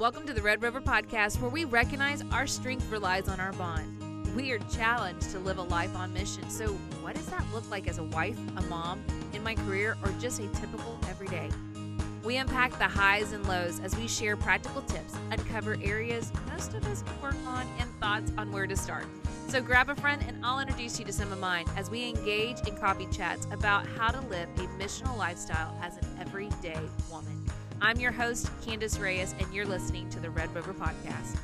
Welcome to the Red Rover Podcast, where we recognize our strength relies on our bond. We are challenged to live a life on mission. So, what does that look like as a wife, a mom, in my career, or just a typical everyday? We unpack the highs and lows as we share practical tips, uncover areas most of us work on, and thoughts on where to start. So grab a friend and I'll introduce you to some of mine as we engage in coffee chats about how to live a missional lifestyle as an everyday woman. I'm your host, Candace Reyes, and you're listening to the Red Rover Podcast.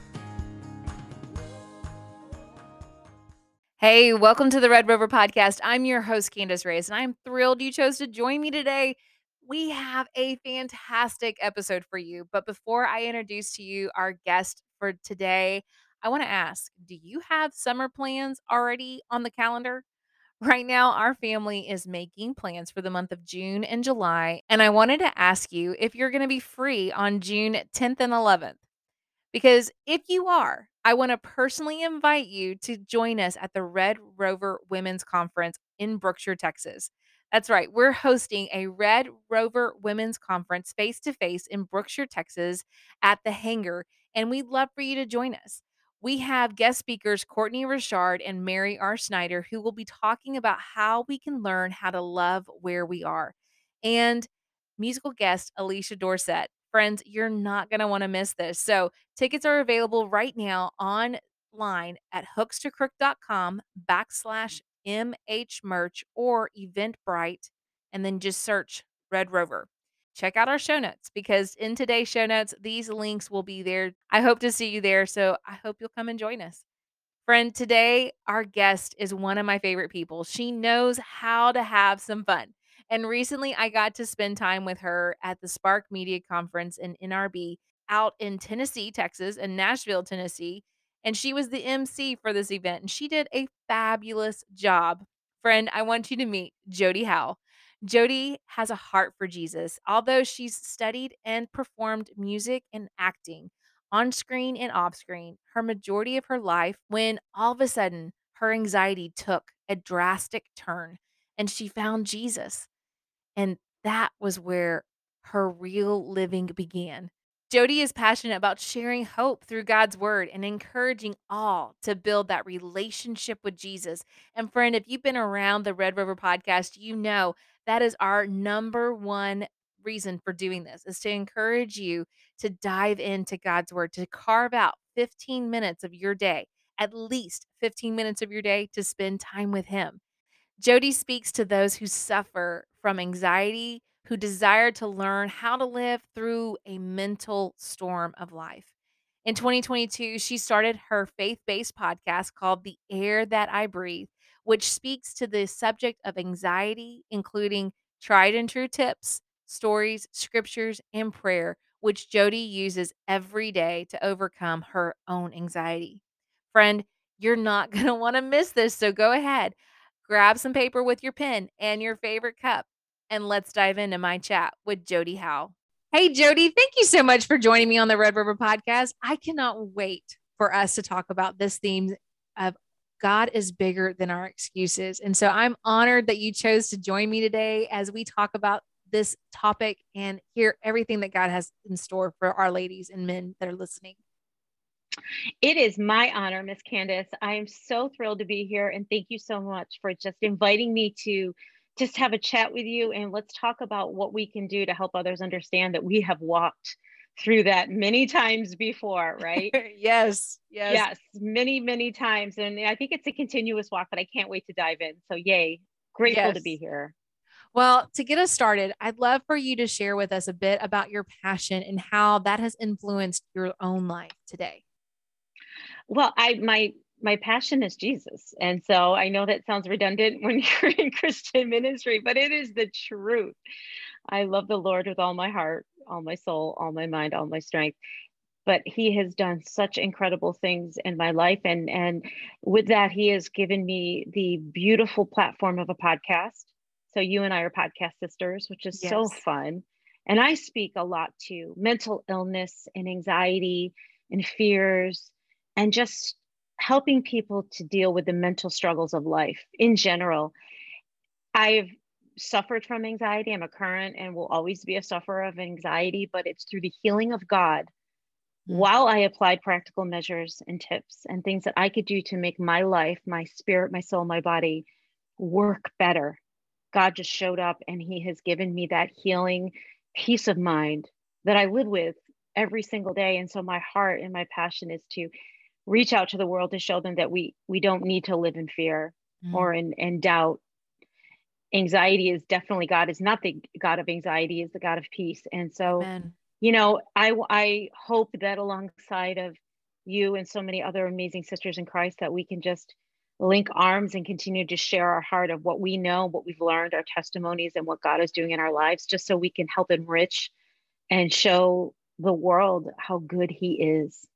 Hey, welcome to the Red Rover Podcast. I'm your host, Candace Reyes, and I'm thrilled you chose to join me today. We have a fantastic episode for you. But before I introduce to you our guest for today, I want to ask Do you have summer plans already on the calendar? Right now, our family is making plans for the month of June and July, and I wanted to ask you if you're going to be free on June 10th and 11th. Because if you are, I want to personally invite you to join us at the Red Rover Women's Conference in Brookshire, Texas. That's right, we're hosting a Red Rover Women's Conference face to face in Brookshire, Texas at the hangar, and we'd love for you to join us we have guest speakers Courtney Richard and Mary R. Snyder, who will be talking about how we can learn how to love where we are. And musical guest Alicia Dorset. Friends, you're not going to want to miss this. So, tickets are available right now online at hooks2crook.com backslash MH merch or Eventbrite, and then just search Red Rover check out our show notes because in today's show notes, these links will be there. I hope to see you there. So I hope you'll come and join us. Friend, today our guest is one of my favorite people. She knows how to have some fun. And recently I got to spend time with her at the Spark Media Conference in NRB out in Tennessee, Texas, and Nashville, Tennessee. And she was the MC for this event and she did a fabulous job. Friend, I want you to meet Jodi Howe. Jodi has a heart for Jesus. Although she's studied and performed music and acting on screen and off screen, her majority of her life, when all of a sudden her anxiety took a drastic turn and she found Jesus. And that was where her real living began. Jodi is passionate about sharing hope through God's word and encouraging all to build that relationship with Jesus. And friend, if you've been around the Red Rover podcast, you know that is our number one reason for doing this is to encourage you to dive into God's word, to carve out 15 minutes of your day, at least 15 minutes of your day to spend time with him. Jodi speaks to those who suffer from anxiety, who desire to learn how to live through a mental storm of life. In 2022, she started her faith based podcast called The Air That I Breathe, which speaks to the subject of anxiety, including tried and true tips, stories, scriptures, and prayer, which Jodi uses every day to overcome her own anxiety. Friend, you're not going to want to miss this, so go ahead, grab some paper with your pen and your favorite cup and let's dive into my chat with Jodi Howe. Hey, Jodi, thank you so much for joining me on the Red Rover podcast. I cannot wait for us to talk about this theme of God is bigger than our excuses. And so I'm honored that you chose to join me today as we talk about this topic and hear everything that God has in store for our ladies and men that are listening. It is my honor, Miss Candace. I am so thrilled to be here and thank you so much for just inviting me to just have a chat with you and let's talk about what we can do to help others understand that we have walked through that many times before, right? yes, yes. Yes, many, many times. And I think it's a continuous walk, but I can't wait to dive in. So, yay, grateful yes. to be here. Well, to get us started, I'd love for you to share with us a bit about your passion and how that has influenced your own life today. Well, I my my passion is Jesus. And so I know that sounds redundant when you're in Christian ministry, but it is the truth. I love the Lord with all my heart, all my soul, all my mind, all my strength. But he has done such incredible things in my life. And, and with that, he has given me the beautiful platform of a podcast. So you and I are podcast sisters, which is yes. so fun. And I speak a lot to mental illness and anxiety and fears and just helping people to deal with the mental struggles of life in general. I've suffered from anxiety. I'm a current and will always be a sufferer of anxiety, but it's through the healing of God while I applied practical measures and tips and things that I could do to make my life, my spirit, my soul, my body work better. God just showed up and He has given me that healing peace of mind that I live with every single day. And so my heart and my passion is to reach out to the world to show them that we we don't need to live in fear mm. or in, in doubt. Anxiety is definitely God is not the God of anxiety, is the God of peace. And so Amen you know, I I hope that alongside of you and so many other amazing sisters in Christ that we can just link arms and continue to share our heart of what we know, what we've learned, our testimonies, and what God is doing in our lives, just so we can help enrich and show the world how good He is.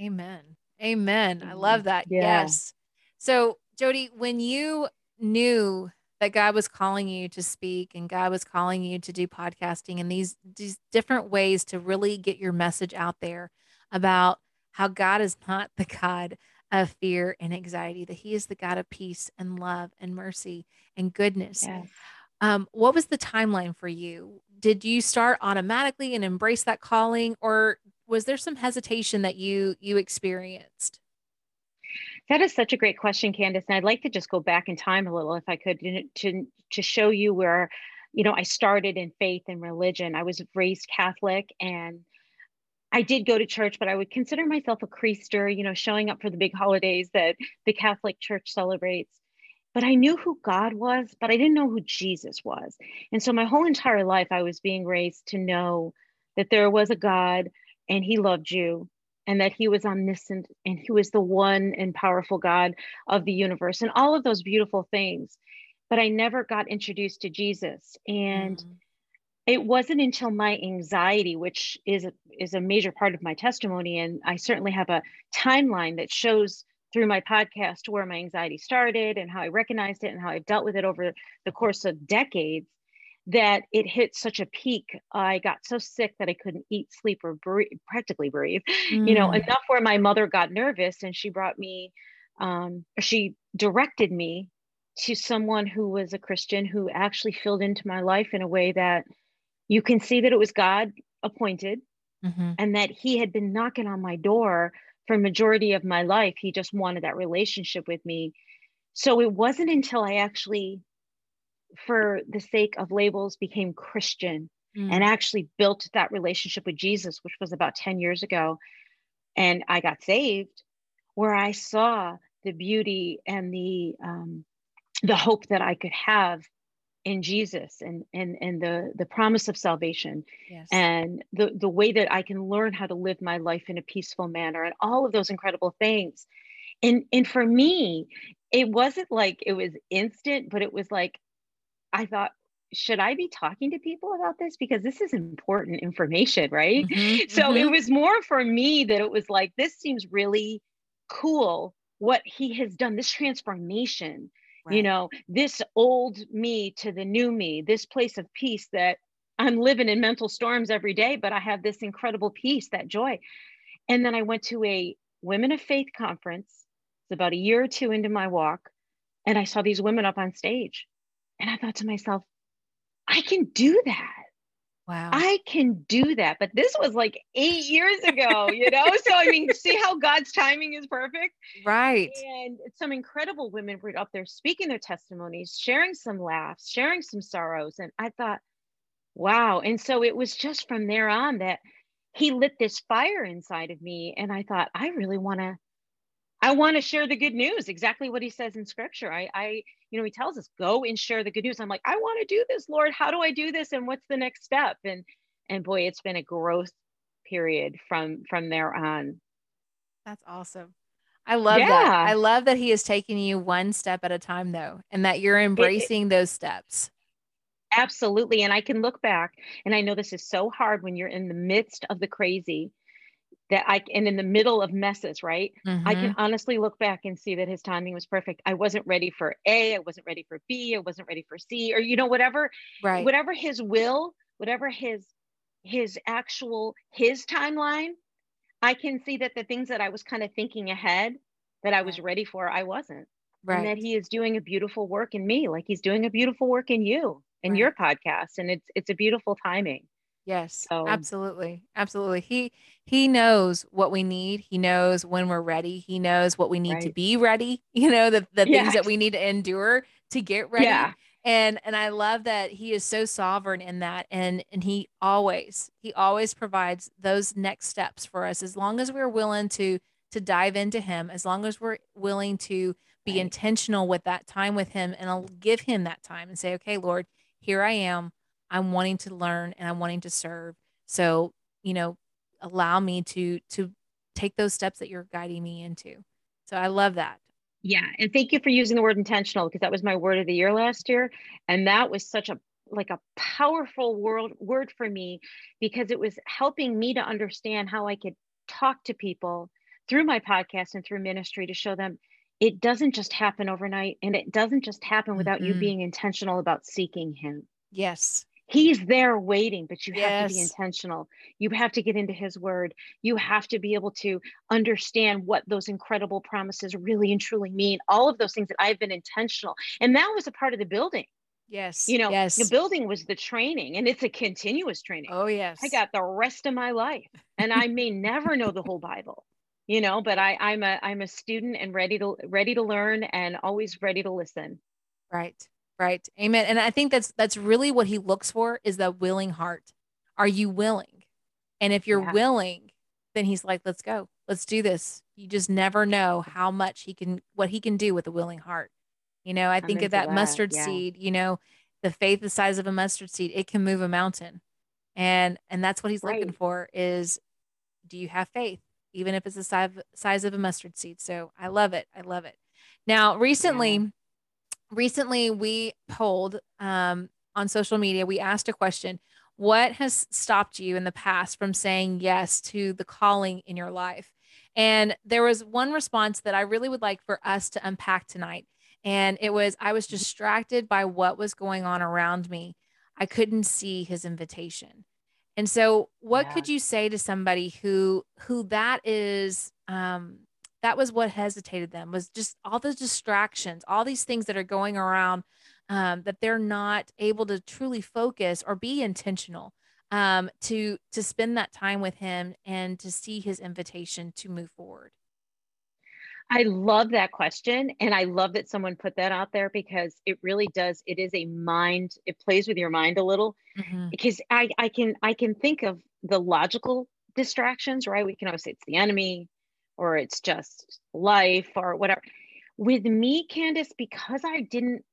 Amen. Amen. I love mm-hmm. that. Yeah. Yes. So, Jodi, when you knew that God was calling you to speak and God was calling you to do podcasting and these these different ways to really get your message out there about how God is not the God of fear and anxiety, that He is the God of peace and love and mercy and goodness. Yes. Um, what was the timeline for you? Did you start automatically and embrace that calling, or was there some hesitation that you you experienced? That is such a great question, Candace. And I'd like to just go back in time a little, if I could, to, to show you where, you know, I started in faith and religion. I was raised Catholic and I did go to church, but I would consider myself a creaster, you know, showing up for the big holidays that the Catholic Church celebrates. But I knew who God was, but I didn't know who Jesus was. And so my whole entire life, I was being raised to know that there was a God and he loved you and that he was omniscient and he was the one and powerful God of the universe and all of those beautiful things. But I never got introduced to Jesus. And mm. it wasn't until my anxiety, which is a, is a major part of my testimony, and I certainly have a timeline that shows through my podcast where my anxiety started and how I recognized it and how I've dealt with it over the course of decades that it hit such a peak. I got so sick that I couldn't eat, sleep, or breathe, practically breathe. Mm. You know, mm. enough where my mother got nervous and she brought me, um, she directed me to someone who was a Christian who actually filled into my life in a way that you can see that it was God appointed mm-hmm. and that He had been knocking on my door for majority of my life. He just wanted that relationship with me. So it wasn't until I actually for the sake of labels became Christian mm. and actually built that relationship with Jesus, which was about 10 years ago. And I got saved, where I saw the beauty and the um, the hope that I could have in Jesus and and and the the promise of salvation yes. and the the way that I can learn how to live my life in a peaceful manner and all of those incredible things. And and for me, it wasn't like it was instant, but it was like I thought, should I be talking to people about this? Because this is important information, right? Mm-hmm, so mm-hmm. it was more for me that it was like, this seems really cool what he has done, this transformation, right. you know, this old me to the new me, this place of peace that I'm living in mental storms every day, but I have this incredible peace, that joy. And then I went to a Women of Faith conference. It's about a year or two into my walk. And I saw these women up on stage and I thought to myself, I can do that. Wow. I can do that. But this was like eight years ago, you know? so, I mean, see how God's timing is perfect? Right. And some incredible women were up there speaking their testimonies, sharing some laughs, sharing some sorrows. And I thought, wow. And so it was just from there on that he lit this fire inside of me. And I thought, I really want to I want to share the good news, exactly what he says in scripture. I, I, you know, he tells us, go and share the good news. I'm like, I want to do this, Lord. How do I do this? And what's the next step? And, and boy, it's been a growth period from, from there on. That's awesome. I love yeah. that. I love that he is taking you one step at a time though, and that you're embracing it, those steps. Absolutely. And I can look back and I know this is so hard when you're in the midst of the crazy that I and in the middle of messes, right? Mm-hmm. I can mm-hmm. honestly look back and see that his timing was perfect. I wasn't ready for A, I wasn't ready for B, I wasn't ready for C, or you know, whatever, right. whatever his will, whatever his his actual his timeline, I can see that the things that I was kind of thinking ahead that I was ready for, I wasn't. Right. And that he is doing a beautiful work in me, like he's doing a beautiful work in you and right. your podcast. And it's it's a beautiful timing. Yes, so, absolutely. Absolutely. He he knows what we need. He knows when we're ready. He knows what we need right. to be ready, you know, the the yes. things that we need to endure to get ready. Yeah. And and I love that he is so sovereign in that and and he always he always provides those next steps for us as long as we're willing to to dive into him, as long as we're willing to be right. intentional with that time with him and I'll give him that time and say, "Okay, Lord, here I am. I'm wanting to learn and I'm wanting to serve. So, you know, allow me to to take those steps that you're guiding me into. So I love that. Yeah, and thank you for using the word intentional because that was my word of the year last year and that was such a like a powerful word word for me because it was helping me to understand how I could talk to people through my podcast and through ministry to show them it doesn't just happen overnight and it doesn't just happen without mm-hmm. you being intentional about seeking him. Yes he's there waiting but you have yes. to be intentional. You have to get into his word. You have to be able to understand what those incredible promises really and truly mean. All of those things that i've been intentional and that was a part of the building. Yes you know yes. the building was the training and it's a continuous training. Oh yes. I got the rest of my life and i may never know the whole bible you know but i i'm a i'm a student and ready to ready to learn and always ready to listen. Right Right. Amen. And I think that's that's really what he looks for is that willing heart. Are you willing? And if you're yeah. willing, then he's like, let's go. Let's do this. You just never know how much he can what he can do with a willing heart. You know, I I'm think of that, that. mustard yeah. seed, you know, the faith the size of a mustard seed, it can move a mountain. And and that's what he's right. looking for is do you have faith? Even if it's the size size of a mustard seed. So I love it. I love it. Now, recently, yeah recently we polled um, on social media, we asked a question What has stopped you in the past from saying yes to the calling in your life? And there was one response that I really would like for us to unpack tonight. And it was I was distracted by what was going on around me. I couldn't see his invitation. And so what yeah. could you say to somebody who who that is um that was what hesitated them was just all the distractions all these things that are going around um, that they're not able to truly focus or be intentional um, to to spend that time with him and to see his invitation to move forward I love that question. And I love that someone put that out there because it really does. It is a mind, it plays with your mind a little mm-hmm. because I, I can, I can think of the logical distractions, right? We can always say it's the enemy, or it's just life or whatever. With me, Candace, because I didn't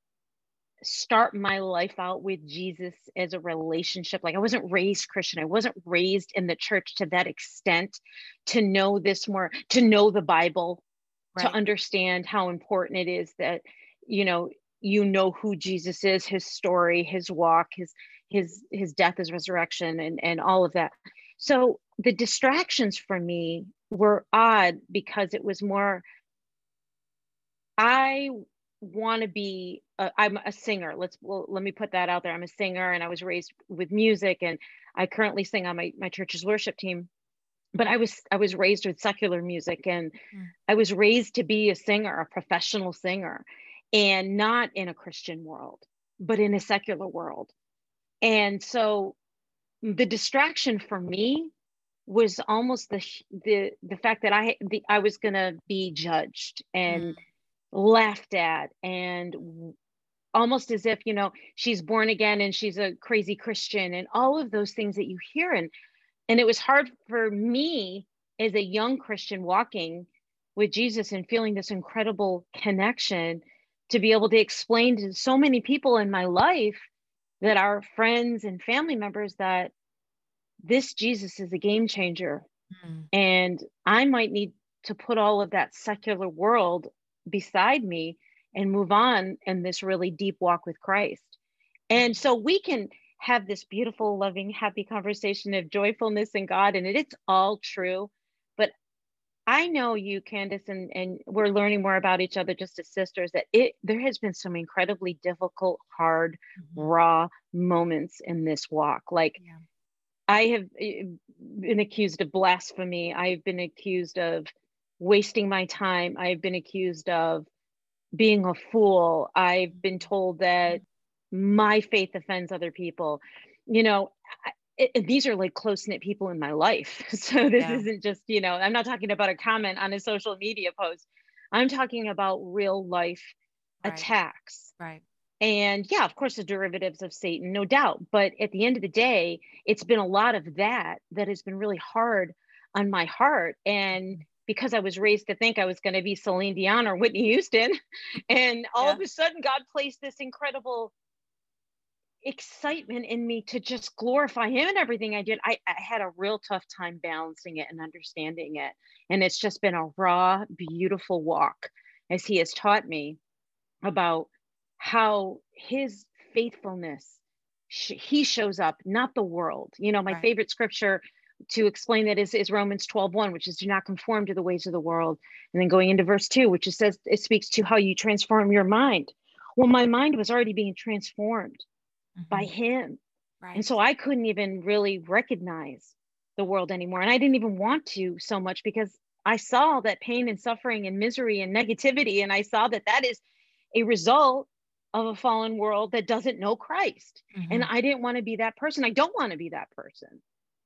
start my life out with Jesus as a relationship, like I wasn't raised Christian, I wasn't raised in the church to that extent to know this more, to know the Bible, right. to understand how important it is that, you know, you know who Jesus is, his story, his walk, his his his death, his resurrection, and and all of that. So the distractions for me were odd because it was more i want to be i am a singer. Let's well, let me put that out there. I'm a singer and i was raised with music and i currently sing on my, my church's worship team. But i was i was raised with secular music and mm. i was raised to be a singer a professional singer and not in a christian world but in a secular world. And so the distraction for me was almost the the the fact that I the, I was going to be judged and mm. laughed at and almost as if you know she's born again and she's a crazy Christian and all of those things that you hear and and it was hard for me as a young Christian walking with Jesus and feeling this incredible connection to be able to explain to so many people in my life that our friends and family members that this Jesus is a game changer. Mm. And I might need to put all of that secular world beside me and move on in this really deep walk with Christ. And so we can have this beautiful, loving, happy conversation of joyfulness in God, and it's all true. I know you, Candace, and, and we're learning more about each other just as sisters, that it there has been some incredibly difficult, hard, mm-hmm. raw moments in this walk. Like yeah. I have eh, been accused of blasphemy. I've been accused of wasting my time. I've been accused of being a fool. I've been told that my faith offends other people. You know, it, these are like close knit people in my life. So this Yeah. isn't just, you know, I'm not talking about a comment on a social media post. I'm talking about real life Right. attacks. Right. And yeah, of course, the derivatives of Satan, no doubt. But at the end of the day, it's been a lot of that that has been really hard on my heart. And mm-hmm. because I was raised to think I was going to be Celine Dion or Whitney Houston, and all Yeah. of a sudden, God placed this incredible excitement in me to just glorify him and everything I did. I, I had a real tough time balancing it and understanding it. And it's just been a raw, beautiful walk as he has taught me about how his faithfulness sh- he shows up not the world you know my Right. favorite scripture to explain that is, is romans 12 1 which is do not conform to the ways of the world and then going into verse 2 which it says it speaks to how you transform your mind well my mind was already being transformed by Mhm. him Right. and so I couldn't even really recognize the world anymore. And I didn't even want to so much because I saw that pain and suffering and misery and negativity. And I saw that that is a result of a fallen world that doesn't know Christ. And Mhm. I didn't want to be that person. I don't want to be that person.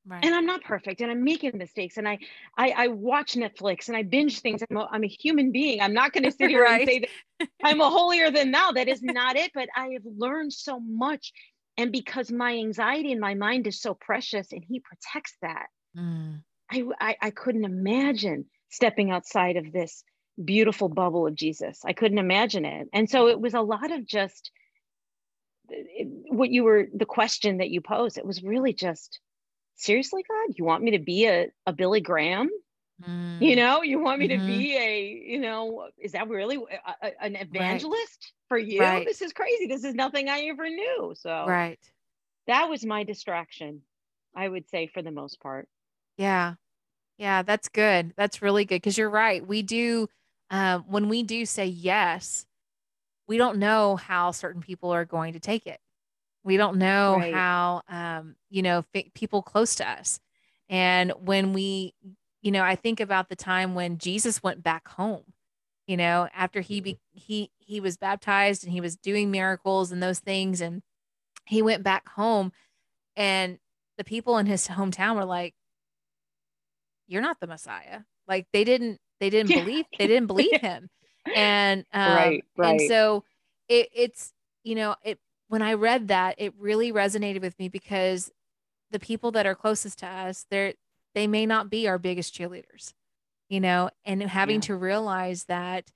Right. And I'm not perfect and I'm making mistakes. And I I, I watch Netflix and I binge things. I'm a, I'm a human being. I'm not going to sit here Right. and say that I'm a holier than thou. That is not it. But I have learned so much. And because my anxiety and my mind is so precious and he protects that, Mm. I, I, I couldn't imagine stepping outside of this beautiful bubble of Jesus. I couldn't imagine it. And so it was a lot of just it- what you were, the question that you posed. It was really just, seriously, God, you want me to be a, a Billy Graham? You Mm. know, you want me to Mhm. be a, you know, is that really a, a- an evangelist for you? Right. This is crazy. This is nothing I ever knew. So Right. that was my distraction, I would say, for the most part. Yeah. Yeah, that's good. That's really good because you're right. We do, um, when we do say yes, we don't know how certain people are going to take it. We don't know Right. how, um, you know, fi- people close to us. And when we, you know, I think about the time when Jesus went back home, you know, after he be, he he was baptized and he was doing miracles and those things, and he went back home, and the people in his hometown were like, "You're not the Messiah." Like they didn't they didn't Yeah. believe they didn't believe him, and um, Right, and so it it's you know it when I read that it really resonated with me because the people that are closest to us they're they may not be our biggest cheerleaders you know and having Yeah. to realize that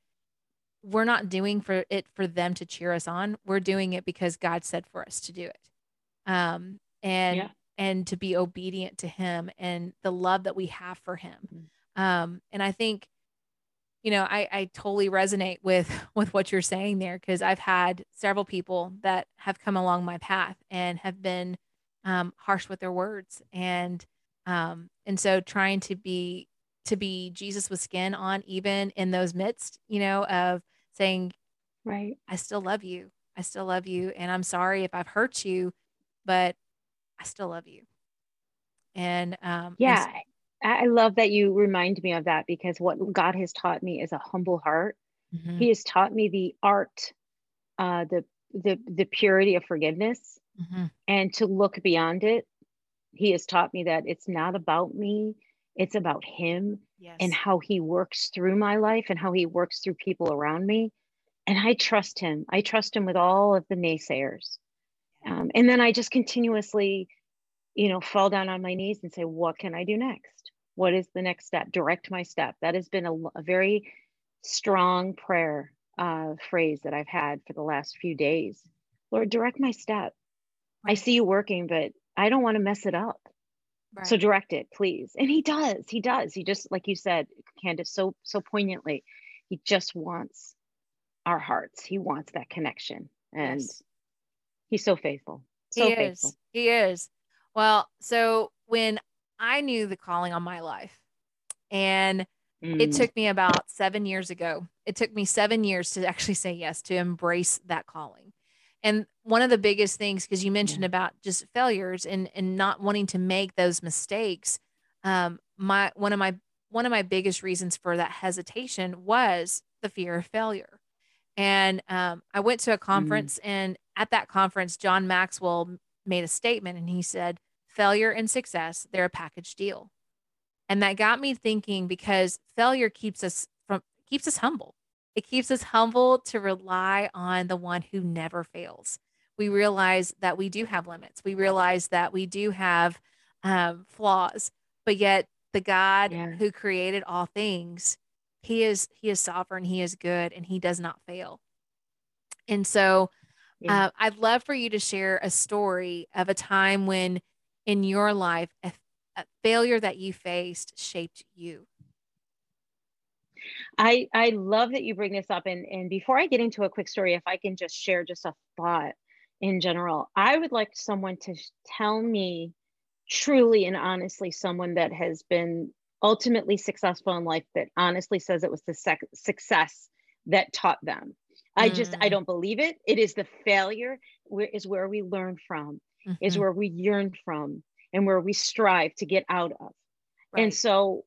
we're not doing for it for them to cheer us on we're doing it because god said for us to do it um and Yeah. and to be obedient to him and the love that we have for him Mhm. um and i think you know i i totally resonate with with what you're saying there because i've had several people that have come along my path and have been um harsh with their words and um and so trying to be to be jesus with skin on even in those midst you know of saying Right. i still love you i still love you and i'm sorry if i've hurt you but i still love you and um and Yeah. s- I I love that you remind me of that because what God has taught me is a humble heart. Mhm, He has taught me the art, uh, the the the purity of forgiveness mhm. and to look beyond it. He has taught me that it's not about me, it's about him and how he works through my life and how he works through people around me. And I trust him. I trust him with all of the naysayers. Um, and then I just continuously, you know, fall down on my knees and say, what can I do next? What is the next step? Direct my step. That has been a very strong prayer uh, phrase that I've had for the last few days. Lord, direct my step. I see you working, but I don't want to mess it up. So direct it, please. And he does. He does. He just, like you said, Candace, so so poignantly, he just wants our hearts. He wants that connection. And yes he's so faithful. He is. faithful. He is. Well, so when I knew the calling on my life, and it Mm, took me about seven years ago, it took me seven years to actually say yes, to embrace that calling. And one of the biggest things, because you mentioned Yeah. about just failures and and not wanting to make those mistakes, um, my one of my one of my biggest reasons for that hesitation was the fear of failure. And um, I went to a mm, conference, and at that conference, John Maxwell made a statement, and he said, failure and success, they're a package deal. And that got me thinking because failure keeps us from keeps us humble. It keeps us humble to rely on the one who never fails. We realize that we do have limits. We realize that we do have um, flaws, but yet the God yeah. who created all things, He is He is sovereign. He is good, and He does not fail. And so, yeah. uh, I'd love for you to share a story of a time when, in your life, a, a failure that you faced shaped you. I I love that you bring this up and and before I get into a quick story if I can just share just a thought in general I would like someone to tell me truly and honestly someone that has been ultimately successful in life that honestly says it was the sec- success that taught them I just I mm. don't believe it it is the failure where is where we learn from mm-hmm. is where we yearn from and where we strive to get out of right. and so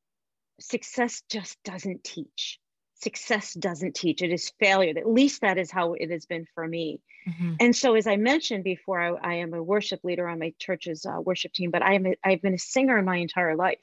success just doesn't teach. Success doesn't teach. It is failure. At least that is how it has been for me. Mm-hmm. And so, as I mentioned before, I, I, am a worship leader on my church's uh, worship team, but I am a, I've been a singer my entire life.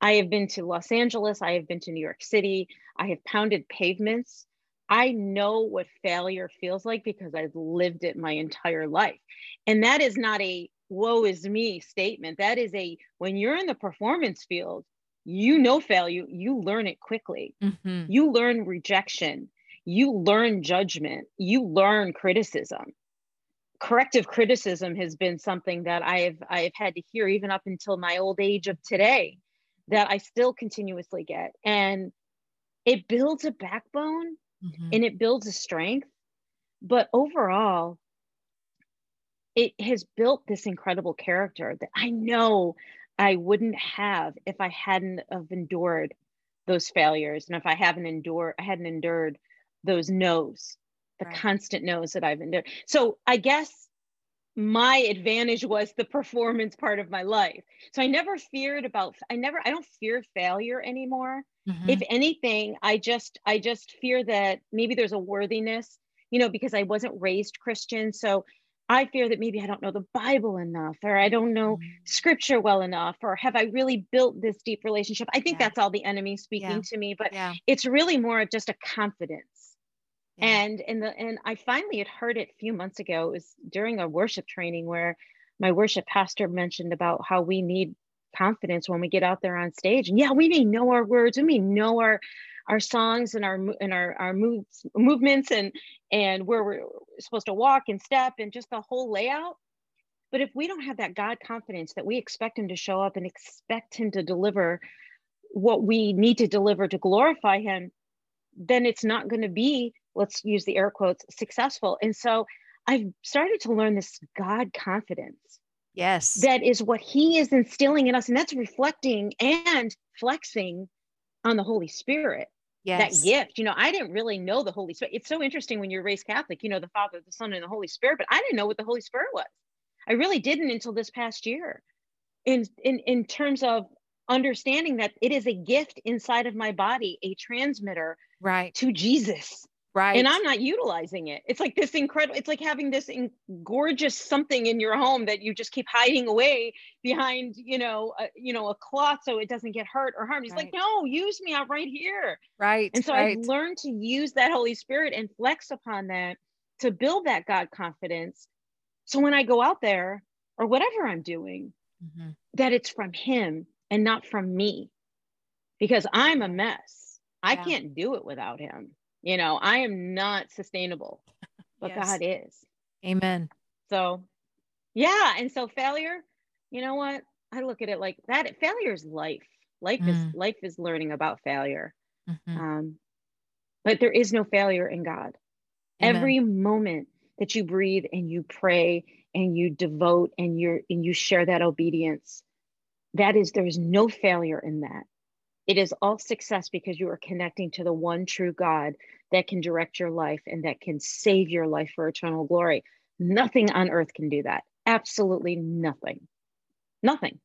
I have been to Los Angeles. I have been to New York City. I have pounded pavements. I know what failure feels like because I've lived it my entire life. And that is not a woe is me statement. That is a when you're in the performance field, you know failure you learn it quickly mm-hmm. you learn rejection you learn judgment you learn criticism corrective criticism has been something that i've i've had to hear even up until my old age of today that i still continuously get and it builds a backbone mm-hmm. and it builds a strength but overall it has built this incredible character that i know I wouldn't have if I hadn't have endured those failures and if I haven't endured I hadn't endured those no's, the right. constant no's that I've endured. So I guess my advantage was the performance part of my life. So I never feared about I never I don't fear failure anymore. Mm-hmm. If anything, I just I just fear that maybe there's a worthiness, you know, because I wasn't raised Christian. So I fear that maybe I don't know the Bible enough, or I don't know mm-hmm. scripture well enough, or have I really built this deep relationship? I think yeah. that's all the enemy speaking yeah. to me, but yeah. it's really more of just a confidence. And in the and I finally had heard it a few months ago. It was during a worship training where my worship pastor mentioned about how we need confidence when we get out there on stage. And yeah, we may know our words, we may know our our songs and our and our our moves movements and and where we're supposed to walk and step and just the whole layout but if we don't have that god confidence that we expect him to show up and expect him to deliver what we need to deliver to glorify him then it's not going to be let's use the air quotes successful and so i've started to learn this god confidence yes that is what he is instilling in us and that's reflecting and flexing on the Holy Spirit. Yes. That gift, you know, I didn't really know the Holy Spirit. It's so interesting when you're raised Catholic, you know, the Father, the Son, and the Holy Spirit, but I didn't know what the Holy Spirit was. I really didn't until this past year. In in in terms of understanding that it is a gift inside of my body, a transmitter right to Jesus. Right. And I'm not utilizing it. It's like this incredible, it's like having this in, gorgeous something in your home that you just keep hiding away behind, you know, a, you know, a cloth so it doesn't get hurt or harmed. He's right. like, no, use me. I'm right here. Right. And so right. I've learned to use that Holy Spirit and flex upon that to build that God confidence. So when I go out there or whatever I'm doing, mm-hmm. that it's from Him and not from me because I'm a mess. I yeah. can't do it without Him. You know, I am not sustainable, but yes. God is. Amen. So, yeah. And so, failure, you know what? I look at it like that. Failure is life. Life mm. is life is learning about failure. Mm-hmm. Um, but there is no failure in God. Amen. Every moment that you breathe and you pray and you devote and you're and you share that obedience, that is there is no failure in that. It is all success because you are connecting to the one true God that can direct your life and that can save your life for eternal glory. Nothing on earth can do that. Absolutely nothing. Nothing.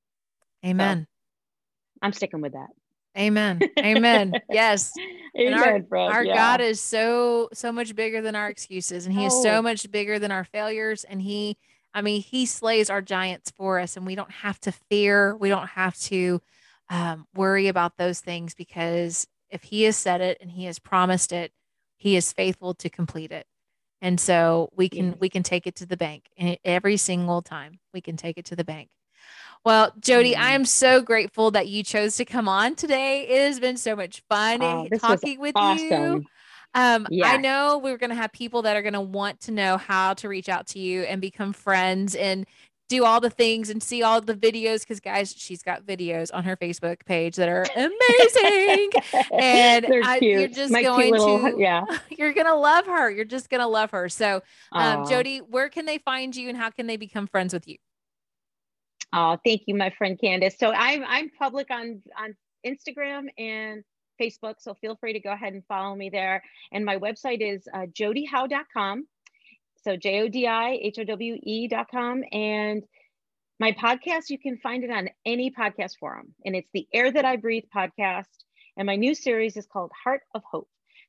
Amen. So, I'm sticking with that. Amen. Amen. yes. Amen, our, our yeah. God is so so much bigger than our excuses and he oh. is so oh. much bigger than our failures and he I mean, he slays our giants for us, and we don't have to fear. We don't have to um, worry about those things because if he has said it and he has promised it, he is faithful to complete it. And so we can yes. we can take it to the bank and every single time we can take it to the bank. Well, Jodi. I am so grateful that you chose to come on today. It has been so much fun oh, talking with awesome. you. Um, yeah. I know we're going to have people that are going to want to know how to reach out to you and become friends and do all the things and see all the videos because guys she's got videos on her facebook page that are amazing. And I, you're just My going little, to yeah. you're gonna love her. You're just gonna love her. So um, jodi where can they find you and how can they become friends with you? Oh thank you my friend candace. So i'm i'm public on on instagram and Facebook. So feel free to go ahead and follow me there. And my website is uh, jodihowe.com. So J O D I H O W E dot com. And my podcast, you can find it on any podcast forum. And it's the Air That I Breathe podcast. And my new series is called Heart of Hope.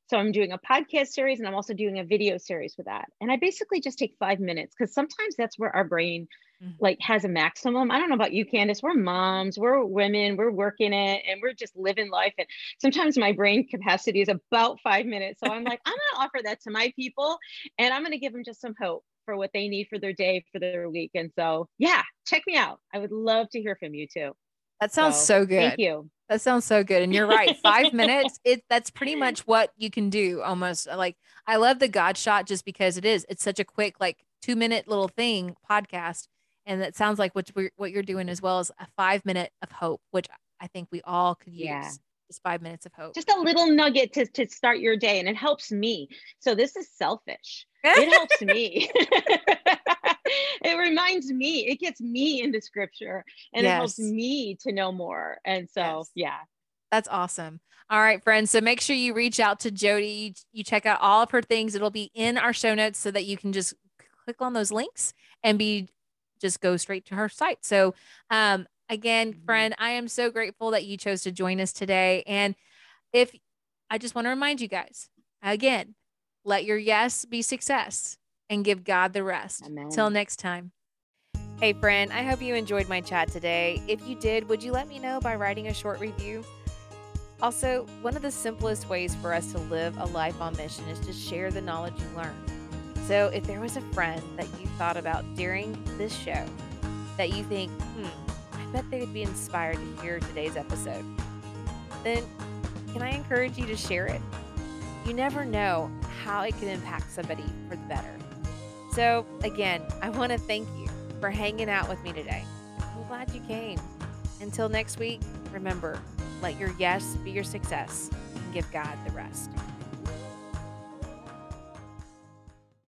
So I'm doing a podcast series and I'm also doing a video series with that. And I basically just take five minutes because sometimes that's where our brain mm-hmm. like has a maximum. I don't know about you, Candace. We're moms, we're women, we're working it, and we're just living life. And sometimes my brain capacity is about five minutes. So I'm like, I'm gonna offer that to my people and I'm gonna give them just some hope for what they need for their day, for their week. And so yeah, check me out. I would love to hear from you too. That sounds so, so good. Thank you. That sounds so good. And you're right. Five minutes, it that's pretty much what you can do almost. Like I love the God shot just because it is. It's such a quick, like two minute little thing podcast. And that sounds like what we're, what you're doing as well as a five minute of hope, which I think we all could use. Yeah. Just five minutes of hope. Just a little nugget to, to start your day. And it helps me. So this is selfish. It helps me. it reminds me, it gets me into scripture and yes. it helps me to know more. And so, yes. yeah. That's awesome. All right, friends. So make sure you reach out to Jodi. You check out all of her things. It'll be in our show notes so that you can just click on those links and be just go straight to her site. So, um, again, mm-hmm. friend, I am so grateful that you chose to join us today. And if I just want to remind you guys again, let your yes be success and give God the rest. Amen. Till next time. Hey, friend, I hope you enjoyed my chat today. If you did, would you let me know by writing a short review? Also, one of the simplest ways for us to live a life on mission is to share the knowledge you learn. So, if there was a friend that you thought about during this show that you think, hmm, I bet they would be inspired to hear today's episode, then can I encourage you to share it? You never know how it can impact somebody for the better. So, again, I want to thank you for hanging out with me today. I'm glad you came. Until next week, remember let your yes be your success and give God the rest.